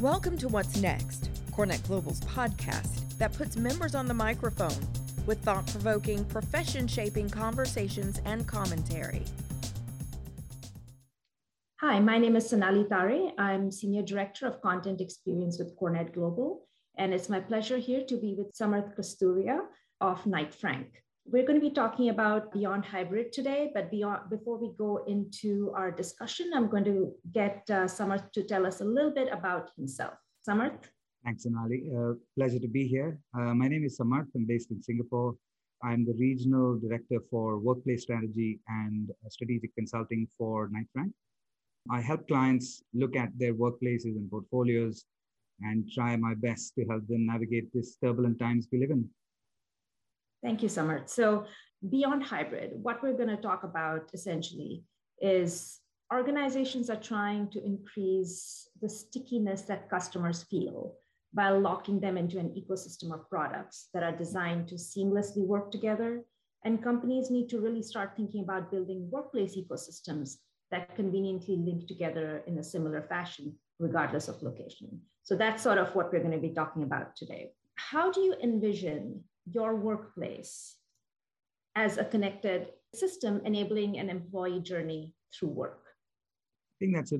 Welcome to What's Next, CoreNet Global's podcast that puts members on the microphone with thought provoking, profession shaping conversations and commentary. Hi, my name is Sonali Tare. I'm Senior Director of Content Experience with CoreNet Global, and it's my pleasure here to be with Samarth Kasturia of Knight Frank. We're going to be talking about Beyond Hybrid today, but beyond, before we go into our discussion, I'm going to get uh, Samarth to tell us a little bit about himself. Samarth? Thanks, Anali. Uh, pleasure to be here. Uh, my name is Samarth. I'm based in Singapore. I'm the Regional Director for Workplace Strategy and Strategic Consulting for Knight Frank. I help clients look at their workplaces and portfolios and try my best to help them navigate this turbulent times we live in. Thank you, Samarth. So, beyond hybrid, what we're going to talk about essentially is organizations are trying to increase the stickiness that customers feel by locking them into an ecosystem of products that are designed to seamlessly work together. And companies need to really start thinking about building workplace ecosystems that conveniently link together in a similar fashion, regardless of location. So that's sort of what we're going to be talking about today. How do you envision your workplace as a connected system enabling an employee journey through work? I think that's a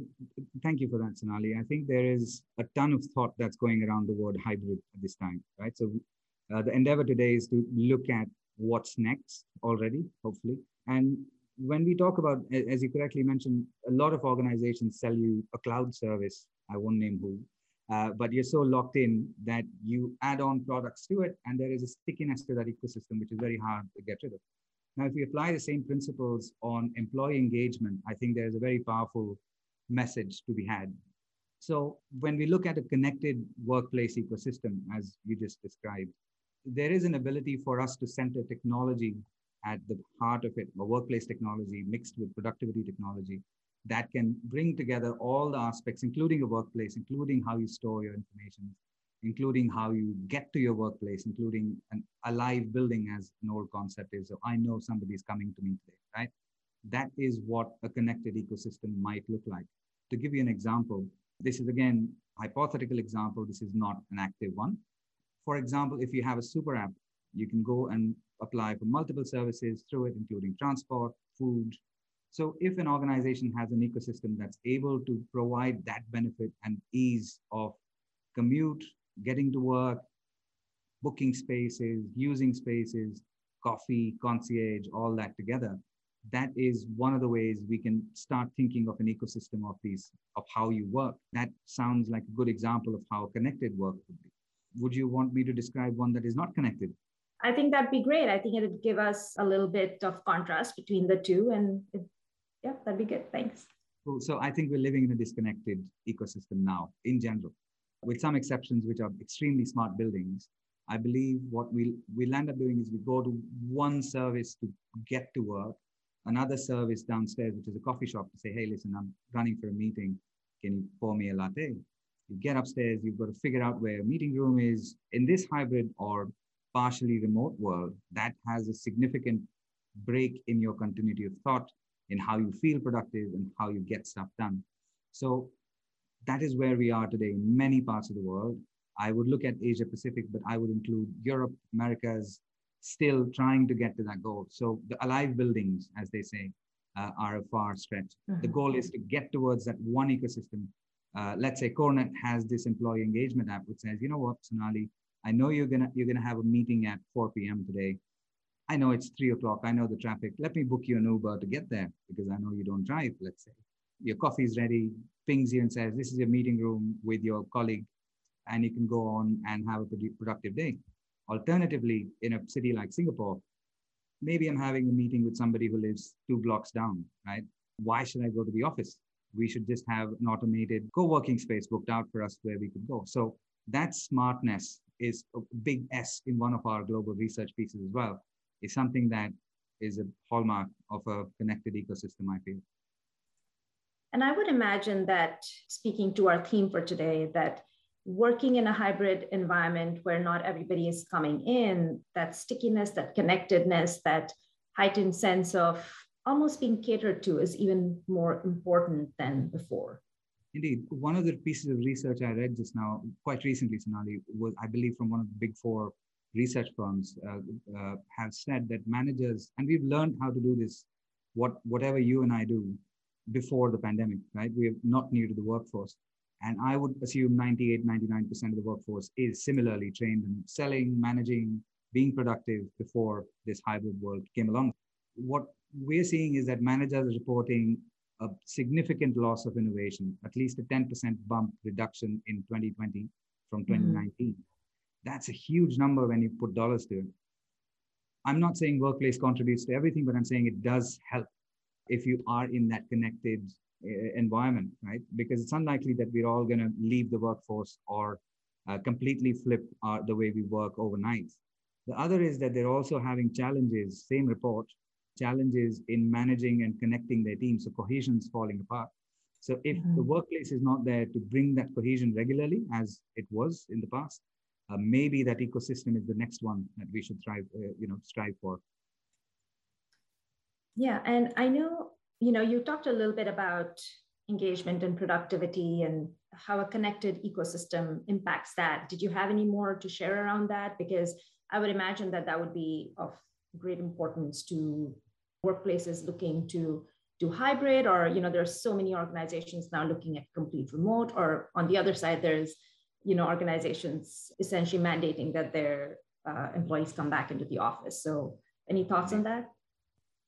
thank you for that, Sonali. I think there is a ton of thought that's going around the word hybrid at this time, right? So uh, the endeavor today is to look at what's next already, hopefully. And when we talk about, as you correctly mentioned, a lot of organizations sell you a cloud service. I won't name who, uh, but you're so locked in that you add on products to it, and there is a stickiness to that ecosystem, which is very hard to get rid of. Now, if we apply the same principles on employee engagement, I think there's a very powerful message to be had. So, when we look at a connected workplace ecosystem, as you just described, there is an ability for us to center technology at the heart of it, a workplace technology mixed with productivity technology that can bring together all the aspects, including your workplace, including how you store your information, including how you get to your workplace, including an alive building as an old concept is. So I know somebody's coming to me today, right? That is what a connected ecosystem might look like. To give you an example, this is again, hypothetical example. This is not an active one. For example, if you have a super app, you can go and apply for multiple services through it, including transport, food, so if an organization has an ecosystem that's able to provide that benefit and ease of commute, getting to work, booking spaces, using spaces, coffee, concierge, all that together, that is one of the ways we can start thinking of an ecosystem of these, of how you work. That sounds like a good example of how connected work would be. Would you want me to describe one that is not connected? I think that'd be great. I think it'd give us a little bit of contrast between the two and it yeah, that'd be good. Thanks. Cool. So I think we're living in a disconnected ecosystem now in general, with some exceptions, which are extremely smart buildings. I believe what we'll, we'll end up doing is we go to one service to get to work, another service downstairs, which is a coffee shop, to say, hey, listen, I'm running for a meeting. Can you pour me a latte? You get upstairs, you've got to figure out where a meeting room is. In this hybrid or partially remote world, that has a significant break in your continuity of thought in how you feel productive and how you get stuff done. So that is where we are today in many parts of the world. I would look at Asia Pacific, but I would include Europe, Americas, still trying to get to that goal. So the alive buildings, as they say, uh, are a far stretch. Mm-hmm. The goal is to get towards that one ecosystem. Uh, let's say CoreNet has this employee engagement app which says, you know what, Sonali, I know you're gonna you're gonna have a meeting at 4 p.m. today. I know it's three o'clock. I know the traffic. Let me book you an Uber to get there because I know you don't drive, let's say. Your coffee is ready, pings you and says, This is your meeting room with your colleague, and you can go on and have a productive day. Alternatively, in a city like Singapore, maybe I'm having a meeting with somebody who lives two blocks down, right? Why should I go to the office? We should just have an automated co working space booked out for us where we could go. So that smartness is a big S in one of our global research pieces as well is something that is a hallmark of a connected ecosystem, I feel. And I would imagine that speaking to our theme for today, that working in a hybrid environment where not everybody is coming in, that stickiness, that connectedness, that heightened sense of almost being catered to is even more important than before. Indeed. One of the pieces of research I read just now, quite recently, Sonali, was, I believe, from one of the big four research firms, uh, uh, have said that managers, and we've learned how to do this, what, whatever you and I do before the pandemic, right? We are not new to the workforce. And I would assume 98, 99% of the workforce is similarly trained in selling, managing, being productive before this hybrid world came along. What we're seeing is that managers are reporting a significant loss of innovation, at least a 10% bump reduction in 2020 from 2019. Mm-hmm. That's a huge number when you put dollars to it. I'm not saying workplace contributes to everything, but I'm saying it does help if you are in that connected uh, environment, right? Because it's unlikely that we're all going to leave the workforce or uh, completely flip our, the way we work overnight. The other is that they're also having challenges, same report, challenges in managing and connecting their teams. So cohesion is falling apart. So if mm-hmm. the workplace is not there to bring that cohesion regularly, as it was in the past, uh, maybe that ecosystem is the next one that we should strive, uh, you know, strive for. Yeah, and I know, you know, you talked a little bit about engagement and productivity and how a connected ecosystem impacts that. Did you have any more to share around that? Because I would imagine that that would be of great importance to workplaces looking to do hybrid or you know there's so many organizations now looking at complete remote or on the other side there's you know organizations essentially mandating that their uh, employees come back into the office. So any thoughts on that?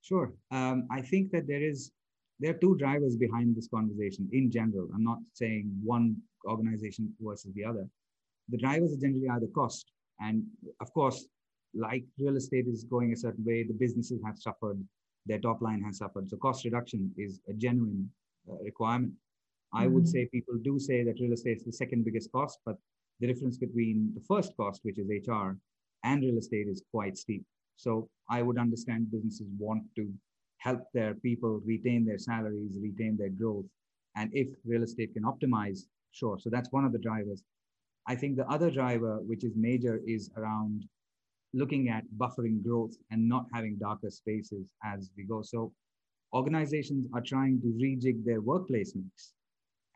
Sure. Um, i think that there is there are two drivers behind this conversation in general. I'm not saying one organization versus the other. The drivers are generally either cost. And of course like real estate is going a certain way the businesses have suffered their top line has suffered. So cost reduction is a genuine uh, requirement. I mm-hmm. would say people do say that real estate is the second biggest cost, but the difference between the first cost, which is HR, and real estate is quite steep. So I would understand businesses want to help their people retain their salaries, retain their growth. And if real estate can optimize, sure. So that's one of the drivers. I think the other driver, which is major, is around looking at buffering growth and not having darker spaces as we go. So organizations are trying to rejig their workplace mix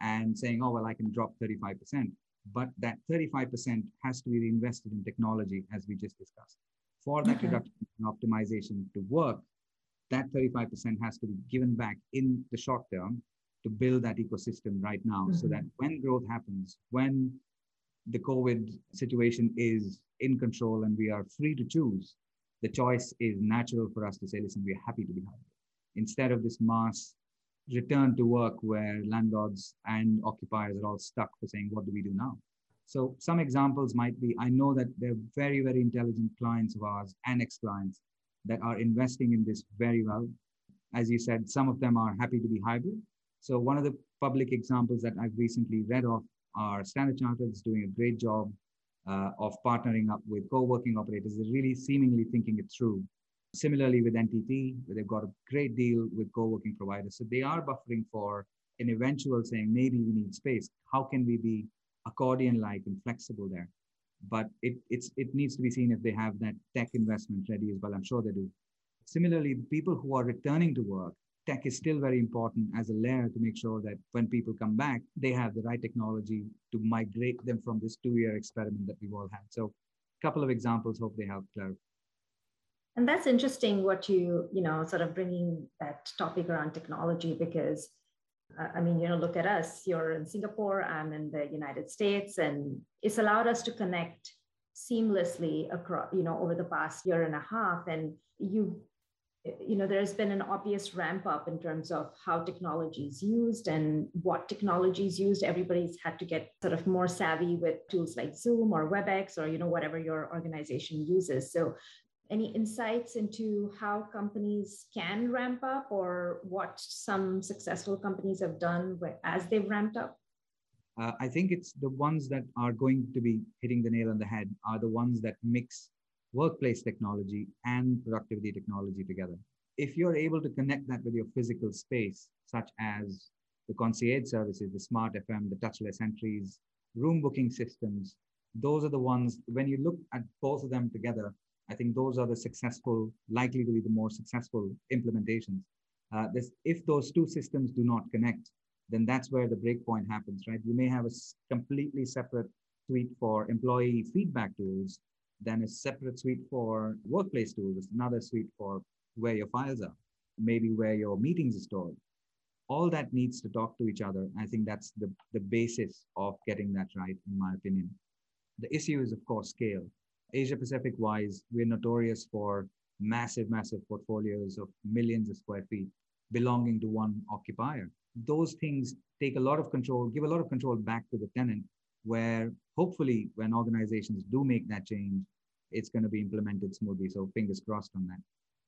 and saying, oh, well, I can drop 35%. But that 35% has to be reinvested in technology, as we just discussed. For that okay. reduction and optimization to work, that 35% has to be given back in the short term to build that ecosystem right now mm-hmm. so that when growth happens, when the COVID situation is in control and we are free to choose, the choice is natural for us to say, listen, we're happy to be hybrid. Instead of this mass return to work where landlords and occupiers are all stuck for saying, what do we do now? So some examples might be, I know that there are very, very intelligent clients of ours and ex-clients that are investing in this very well. As you said, some of them are happy to be hybrid. So one of the public examples that I've recently read of are Standard Chartered is doing a great job uh, of partnering up with co-working operators They're really seemingly thinking it through. Similarly with NTT, they've got a great deal with co-working providers. So they are buffering for an eventual saying, maybe we need space. How can we be accordion-like and flexible there? But it, it's, it needs to be seen if they have that tech investment ready as well. I'm sure they do. Similarly, people who are returning to work, tech is still very important as a layer to make sure that when people come back, they have the right technology to migrate them from this two-year experiment that we've all had. So a couple of examples, hope they help clarify. And that's interesting what you, you know, sort of bringing that topic around technology because uh, I mean, you know, look at us. You're in Singapore, I'm in the United States, and it's allowed us to connect seamlessly across, you know, over the past year and a half. And you you know there's been an obvious ramp up in terms of how technology is used and what technology is used everybody's had to get sort of more savvy with tools like zoom or webex or you know whatever your organization uses so any insights into how companies can ramp up or what some successful companies have done as they've ramped up uh, i think it's the ones that are going to be hitting the nail on the head are the ones that mix workplace technology and productivity technology together. If you're able to connect that with your physical space, such as the concierge services, the smart FM, the touchless entries, room booking systems, those are the ones, when you look at both of them together, I think those are the successful, likely to be the more successful implementations. Uh, this, if those two systems do not connect, then that's where the breakpoint happens, right? You may have a completely separate suite for employee feedback tools, then a separate suite for workplace tools, another suite for where your files are, maybe where your meetings are stored. All that needs to talk to each other. I think that's the, the basis of getting that right, in my opinion. The issue is, of course, scale. Asia Pacific wise, we're notorious for massive, massive portfolios of millions of square feet belonging to one occupier. Those things take a lot of control, give a lot of control back to the tenant, where hopefully when organizations do make that change, it's going to be implemented smoothly. So fingers crossed on that.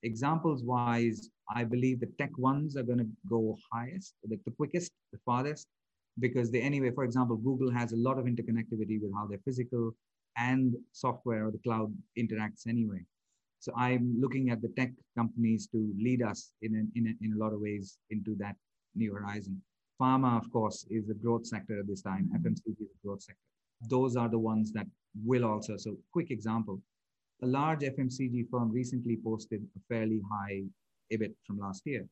Examples wise, I believe the tech ones are going to go highest, the, the quickest, the farthest, because they anyway, for example, Google has a lot of interconnectivity with how their physical and software or the cloud interacts anyway. So I'm looking at the tech companies to lead us in a, in a, in a lot of ways into that new horizon. Pharma, of course, is a growth sector at this time. Mm-hmm. FMCG is a growth sector. Those are the ones that will also. So, quick example: a large FMCG firm recently posted a fairly high EBIT from last year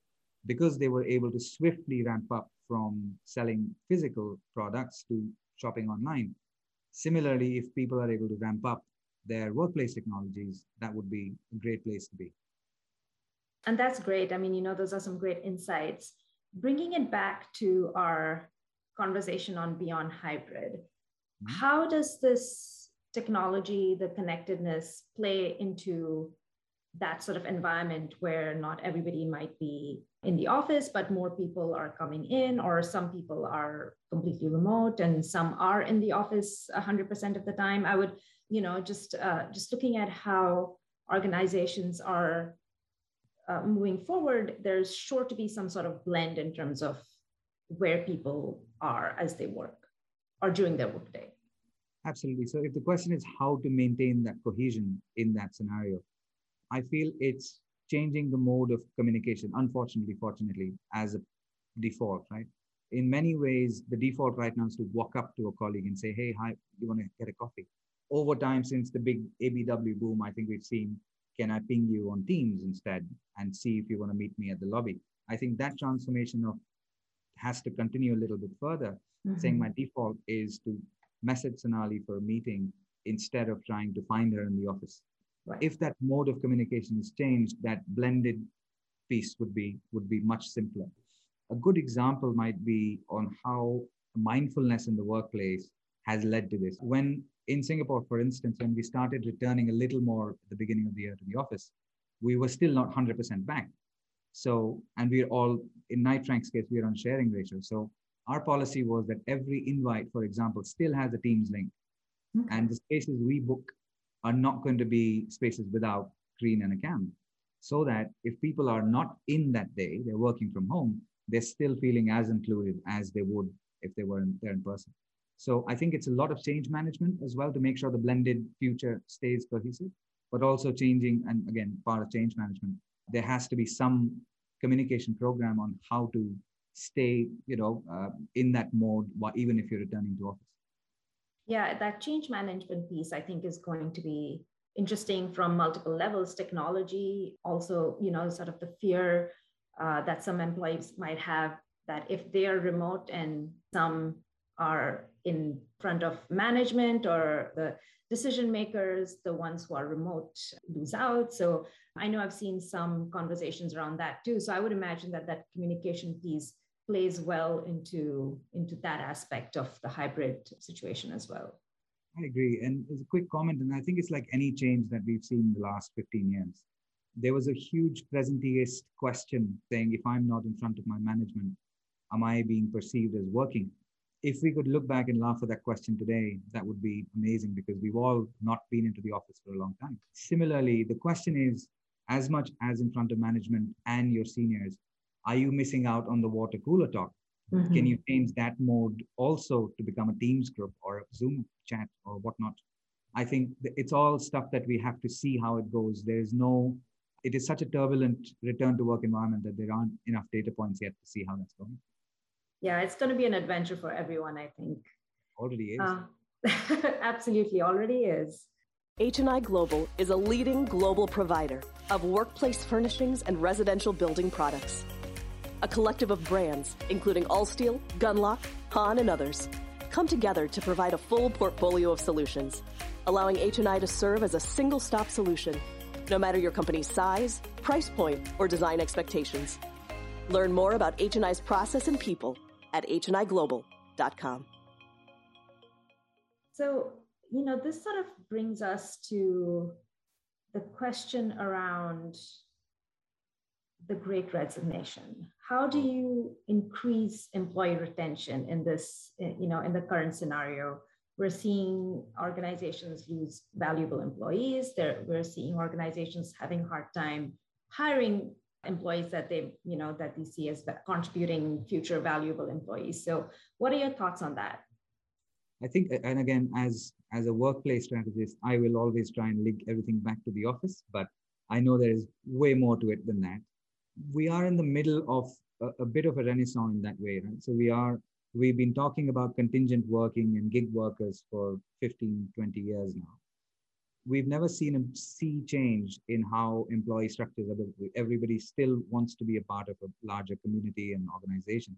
because they were able to swiftly ramp up from selling physical products to shopping online. Similarly, if people are able to ramp up their workplace technologies, that would be a great place to be. And that's great. I mean, you know, those are some great insights. Bringing it back to our conversation on Beyond Hybrid, mm-hmm. how does this technology, the connectedness, play into that sort of environment where not everybody might be in the office, but more people are coming in, or some people are completely remote and some are in the office 100% of the time. I would you know, just uh, just looking at how organizations are uh, moving forward, there's sure to be some sort of blend in terms of where people are as they work or during their workday. Absolutely. So, if the question is how to maintain that cohesion in that scenario, I feel it's changing the mode of communication, unfortunately, fortunately, as a default, right? In many ways, the default right now is to walk up to a colleague and say, Hey, hi, you want to get a coffee? over time since the big ABW boom, I think we've seen, can I ping you on Teams instead and see if you want to meet me at the lobby? I think that transformation of has to continue a little bit further, mm-hmm. saying my default is to message Sonali for a meeting instead of trying to find her in the office. Right. If that mode of communication is changed, that blended piece would be would be much simpler. A good example might be on how mindfulness in the workplace has led to this. When in Singapore, for instance, when we started returning a little more at the beginning of the year to the office, we were still not 100% back. So, and we're all, in Knight Frank's case, we're on sharing ratio. So our policy was that every invite, for example, still has a Teams link. Okay. And the spaces we book are not going to be spaces without screen and a cam. So that if people are not in that day, they're working from home, they're still feeling as included as they would if they were in, there in person. So I think it's a lot of change management as well to make sure the blended future stays cohesive, but also changing, and again, part of change management, there has to be some communication program on how to stay, you know, uh, in that mode, even if you're returning to office. Yeah, that change management piece, I think, is going to be interesting from multiple levels. Technology, also, you know, sort of the fear uh, that some employees might have that if they are remote and some are in front of management or the decision makers, the ones who are remote lose out. So I know I've seen some conversations around that too. So I would imagine that that communication piece plays well into, into that aspect of the hybrid situation as well. I agree. And as a quick comment, and I think it's like any change that we've seen in the last 15 years. There was a huge presenteeist question saying, if I'm not in front of my management, am I being perceived as working? if we could look back and laugh at that question today, that would be amazing because we've all not been into the office for a long time. Similarly, the question is as much as in front of management and your seniors, are you missing out on the water cooler talk? Mm-hmm. Can you change that mode also to become a Teams group or a Zoom chat or whatnot? I think it's all stuff that we have to see how it goes. There's no, it is such a turbulent return to work environment that there aren't enough data points yet to see how that's going yeah, it's going to be an adventure for everyone, I think. Already is. Uh, absolutely, already is. HNI Global is a leading global provider of workplace furnishings and residential building products. A collective of brands, including Allsteel, Gunlocke, HON, and others, come together to provide a full portfolio of solutions, allowing HNI to serve as a single-stop solution, no matter your company's size, price point, or design expectations. Learn more about HNI's process and people at hniglobal.com. So, you know, this sort of brings us to the question around the great resignation. How do mm. you increase employee retention in this, eh, you know, in the current scenario? We're seeing organizations lose valuable employees. They're, we're seeing organizations having a hard time hiring employees that they, you know, that they see as contributing future valuable employees. So what are your thoughts on that? I think, and again, as as a workplace strategist, I will always try and link everything back to the office, but I know there is way more to it than that. We are in the middle of a, a bit of a renaissance in that way, right? So we are we've been talking about contingent working and gig workers for 15, 20 years now. We've never seen a sea change in how employee structures are. Everybody still wants to be a part of a larger community and organization.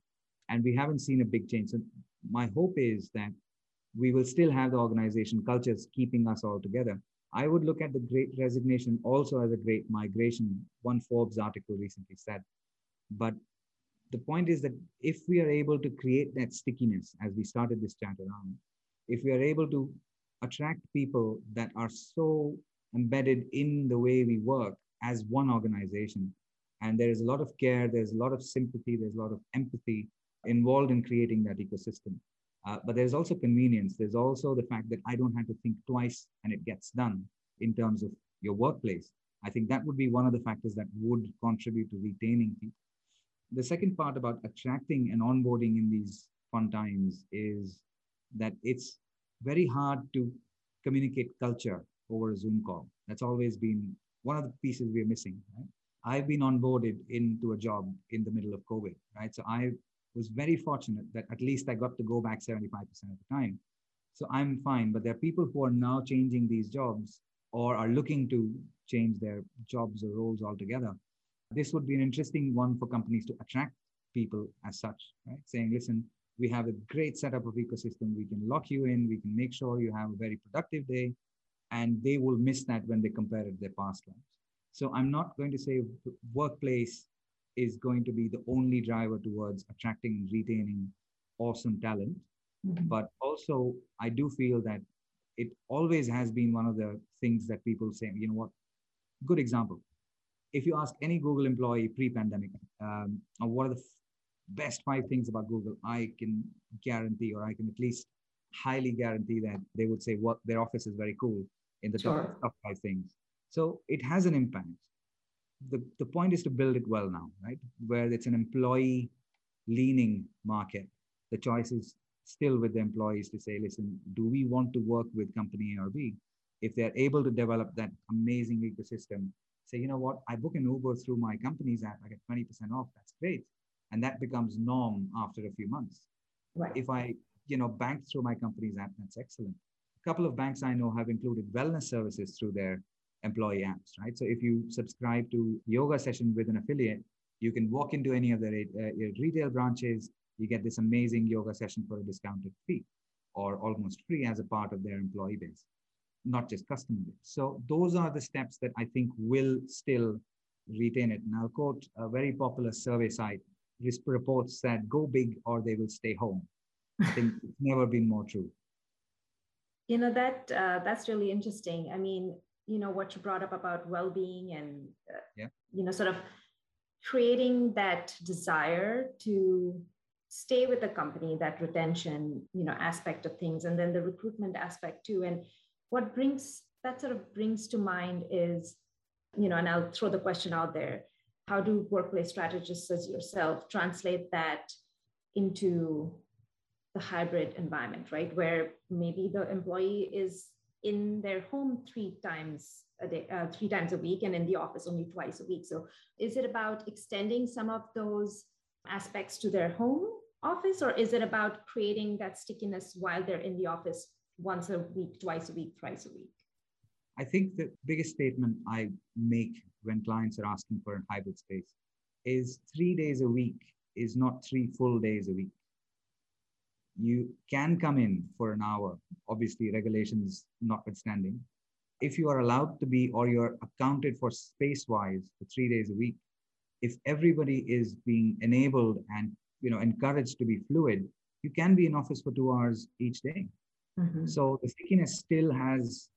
And we haven't seen a big change. So my hope is that we will still have the organization cultures keeping us all together. I would look at the great resignation also as a great migration, one Forbes article recently said. But the point is that if we are able to create that stickiness as we started this chat around, if we are able to attract people that are so embedded in the way we work as one organization, and there is a lot of care, there's a lot of sympathy, there's a lot of empathy involved in creating that ecosystem. Uh, but there's also convenience. There's also the fact that I don't have to think twice and it gets done in terms of your workplace. I think that would be one of the factors that would contribute to retaining people. The second part about attracting and onboarding in these fun times is that it's very hard to communicate culture over a Zoom call. That's always been one of the pieces we're missing. Right? I've been onboarded into a job in the middle of COVID, right? So I was very fortunate that at least I got to go back 75% of the time. So I'm fine. But there are people who are now changing these jobs or are looking to change their jobs or roles altogether. This would be an interesting one for companies to attract people as such, right? Saying, listen, we have a great setup of ecosystem. We can lock you in. We can make sure you have a very productive day. And they will miss that when they compare it to their past lives. So I'm not going to say workplace is going to be the only driver towards attracting and retaining awesome talent. Mm-hmm. But also, I do feel that it always has been one of the things that people say, you know what, good example. If you ask any Google employee pre pandemic, um, what are the f- best five things about Google, I can guarantee, or I can at least highly guarantee that they would say what their office is very cool in the sure. top, top five things. So it has an impact the, the point is to build it well now, right? Where it's an employee leaning market. The choice is still with the employees to say, listen, do we want to work with company A or B? If they're able to develop that amazing ecosystem, say, you know what, I book an Uber through my company's app, I get 20% off, that's great. And that becomes norm after a few months. Right. If I, you know, bank through my company's app, that's excellent. A couple of banks I know have included wellness services through their employee apps, right? So if you subscribe to yoga session with an affiliate, you can walk into any of their uh, retail branches, you get this amazing yoga session for a discounted fee or almost free as a part of their employee base, not just customer base. So those are the steps that I think will still retain it. And I'll quote a very popular survey site, this reports that go big or they will stay home. I think it's never been more true. You know that uh, that's really interesting. I mean, you know what you brought up about well-being and uh, yeah. you know sort of creating that desire to stay with the company that retention you know aspect of things and then the recruitment aspect too and what brings that sort of brings to mind is you know and i'll throw the question out there how do workplace strategists as yourself translate that into the hybrid environment right where maybe the employee is in their home three times a day, uh, three times a week, and in the office only twice a week. So, is it about extending some of those aspects to their home office, or is it about creating that stickiness while they're in the office once a week, twice a week, thrice a week? I think the biggest statement I make when clients are asking for a hybrid space is three days a week is not three full days a week. You can come in for an hour, obviously, regulations notwithstanding. If you are allowed to be or you're accounted for space wise for three days a week, if everybody is being enabled and you know encouraged to be fluid, you can be in office for two hours each day. Mm-hmm. So the stickiness still has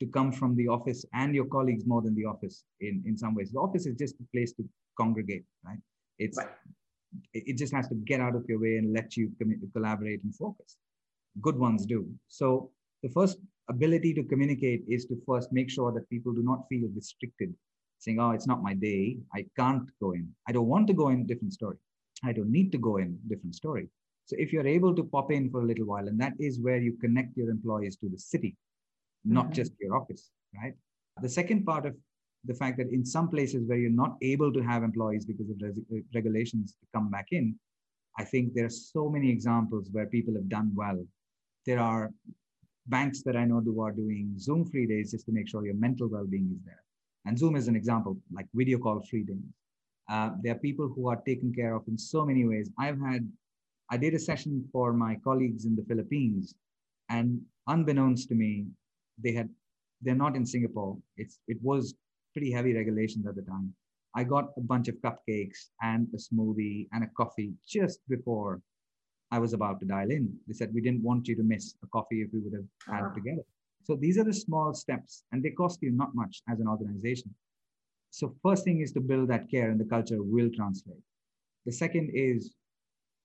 to come from the office and your colleagues more than the office in, in some ways. The office is just a place to congregate, right? It's right. It just has to get out of your way and let you collaborate and focus. Good ones do. So the first ability to communicate is to first make sure that people do not feel restricted, saying, "Oh, it's not my day. I can't go in. I don't want to go in." Different story. I don't need to go in. Different story. So if you're able to pop in for a little while, and that is where you connect your employees to the city, not mm-hmm. just your office, right? The second part of the fact that in some places where you're not able to have employees because of res- uh, regulations to come back in, I think there are so many examples where people have done well. There are banks that I know who are doing Zoom free days just to make sure your mental well-being is there. And Zoom is an example, like video call free days. Uh, there are people who are taken care of in so many ways. I've had, I did a session for my colleagues in the Philippines, and unbeknownst to me, they had they're not in Singapore. It's it was pretty heavy regulations at the time. I got a bunch of cupcakes and a smoothie and a coffee just before I was about to dial in. They said we didn't want you to miss a coffee if we would have had it together. So these are the small steps, and they cost you not much as an organization. So first thing is to build that care, and the culture will translate. The second is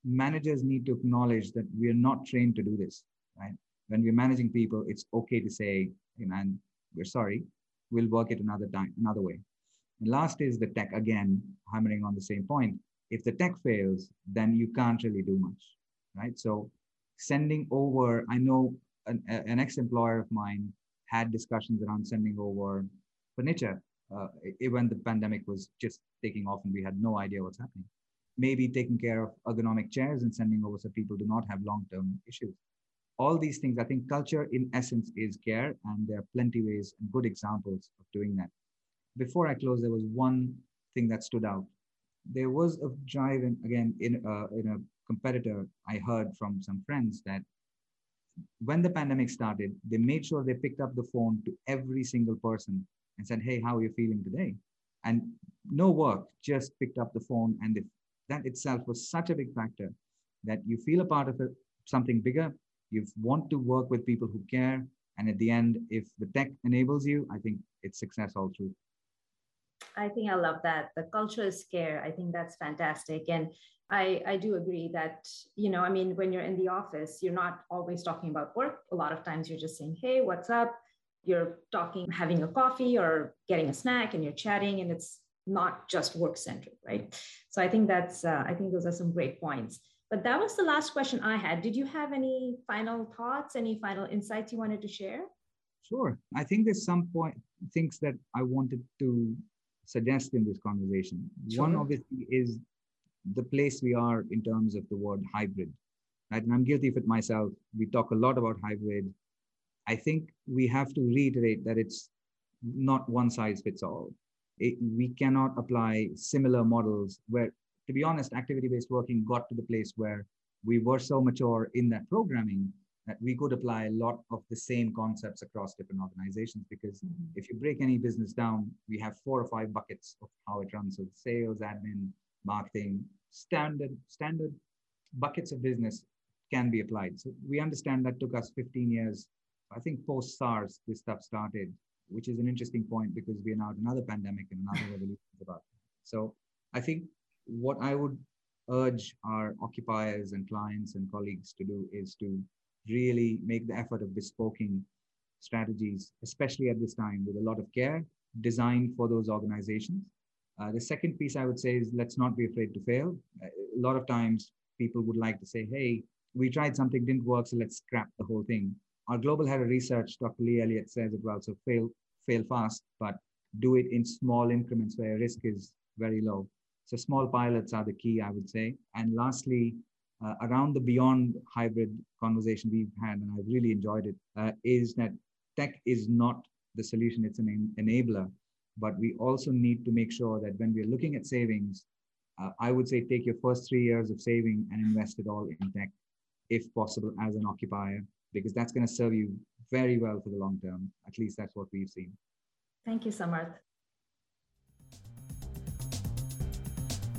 managers need to acknowledge that we are not trained to do this, right? when we're managing people, it's okay to say, hey man, we're sorry. We'll work it another time, another way. And last is the tech, again, hammering on the same point. If the tech fails, then you can't really do much, right? So sending over, I know an, an ex-employer of mine had discussions around sending over furniture uh, when the pandemic was just taking off and we had no idea what's happening. Maybe taking care of ergonomic chairs and sending over so people do not have long-term issues all these things, I think culture in essence is care, and there are plenty ways and good examples of doing that. Before I close, there was one thing that stood out. There was a drive, in, again, in, uh, in a competitor, I heard from some friends that when the pandemic started, they made sure they picked up the phone to every single person and said, Hey, how are you feeling today? And no work, just picked up the phone. And that itself was such a big factor that you feel a part of it, something bigger you want to work with people who care. And at the end, if the tech enables you, I think it's success all through. I think I love that. The culture is care. I think that's fantastic. And I, I do agree that, you know, I mean, when you're in the office, you're not always talking about work. A lot of times you're just saying, hey, what's up? You're talking, having a coffee or getting a snack and you're chatting and it's not just work centered, right? So I think that's, uh, I think those are some great points. But that was the last question I had. Did you have any final thoughts, any final insights you wanted to share? Sure. I think there's some point things that I wanted to suggest in this conversation. Sure. One obviously is the place we are in terms of the word hybrid. Right? And I'm guilty of it myself. We talk a lot about hybrid. I think we have to reiterate that it's not one size fits all. It, we cannot apply similar models where to be honest, activity-based working got to the place where we were so mature in that programming that we could apply a lot of the same concepts across different organizations. Because mm-hmm. if you break any business down we have four or five buckets of how it runs. So sales admin marketing standard standard buckets of business can be applied. So we understand that took us 15 years. I think post sars this stuff started which is an interesting point because we are now in another pandemic and another revolution about. So i think what I would urge our occupiers and clients and colleagues to do is to really make the effort of bespoking strategies, especially at this time with a lot of care designed for those organizations. Uh, the second piece I would say is let's not be afraid to fail. Uh, a lot of times people would like to say, hey, we tried something, didn't work, so let's scrap the whole thing. Our global head of research, Dr. Lee Elliott, says it well, so fail, fail fast, but do it in small increments where risk is very low. So small pilots are the key, I would say. And lastly, uh, around the beyond hybrid conversation we've had, and I've really enjoyed it, uh, is that tech is not the solution, it's an en- enabler. But we also need to make sure that when we're looking at savings, uh, I would say take your first three years of saving and invest it all in tech, if possible, as an occupier, because that's going to serve you very well for the long term. At least that's what we've seen. Thank you, Samarth.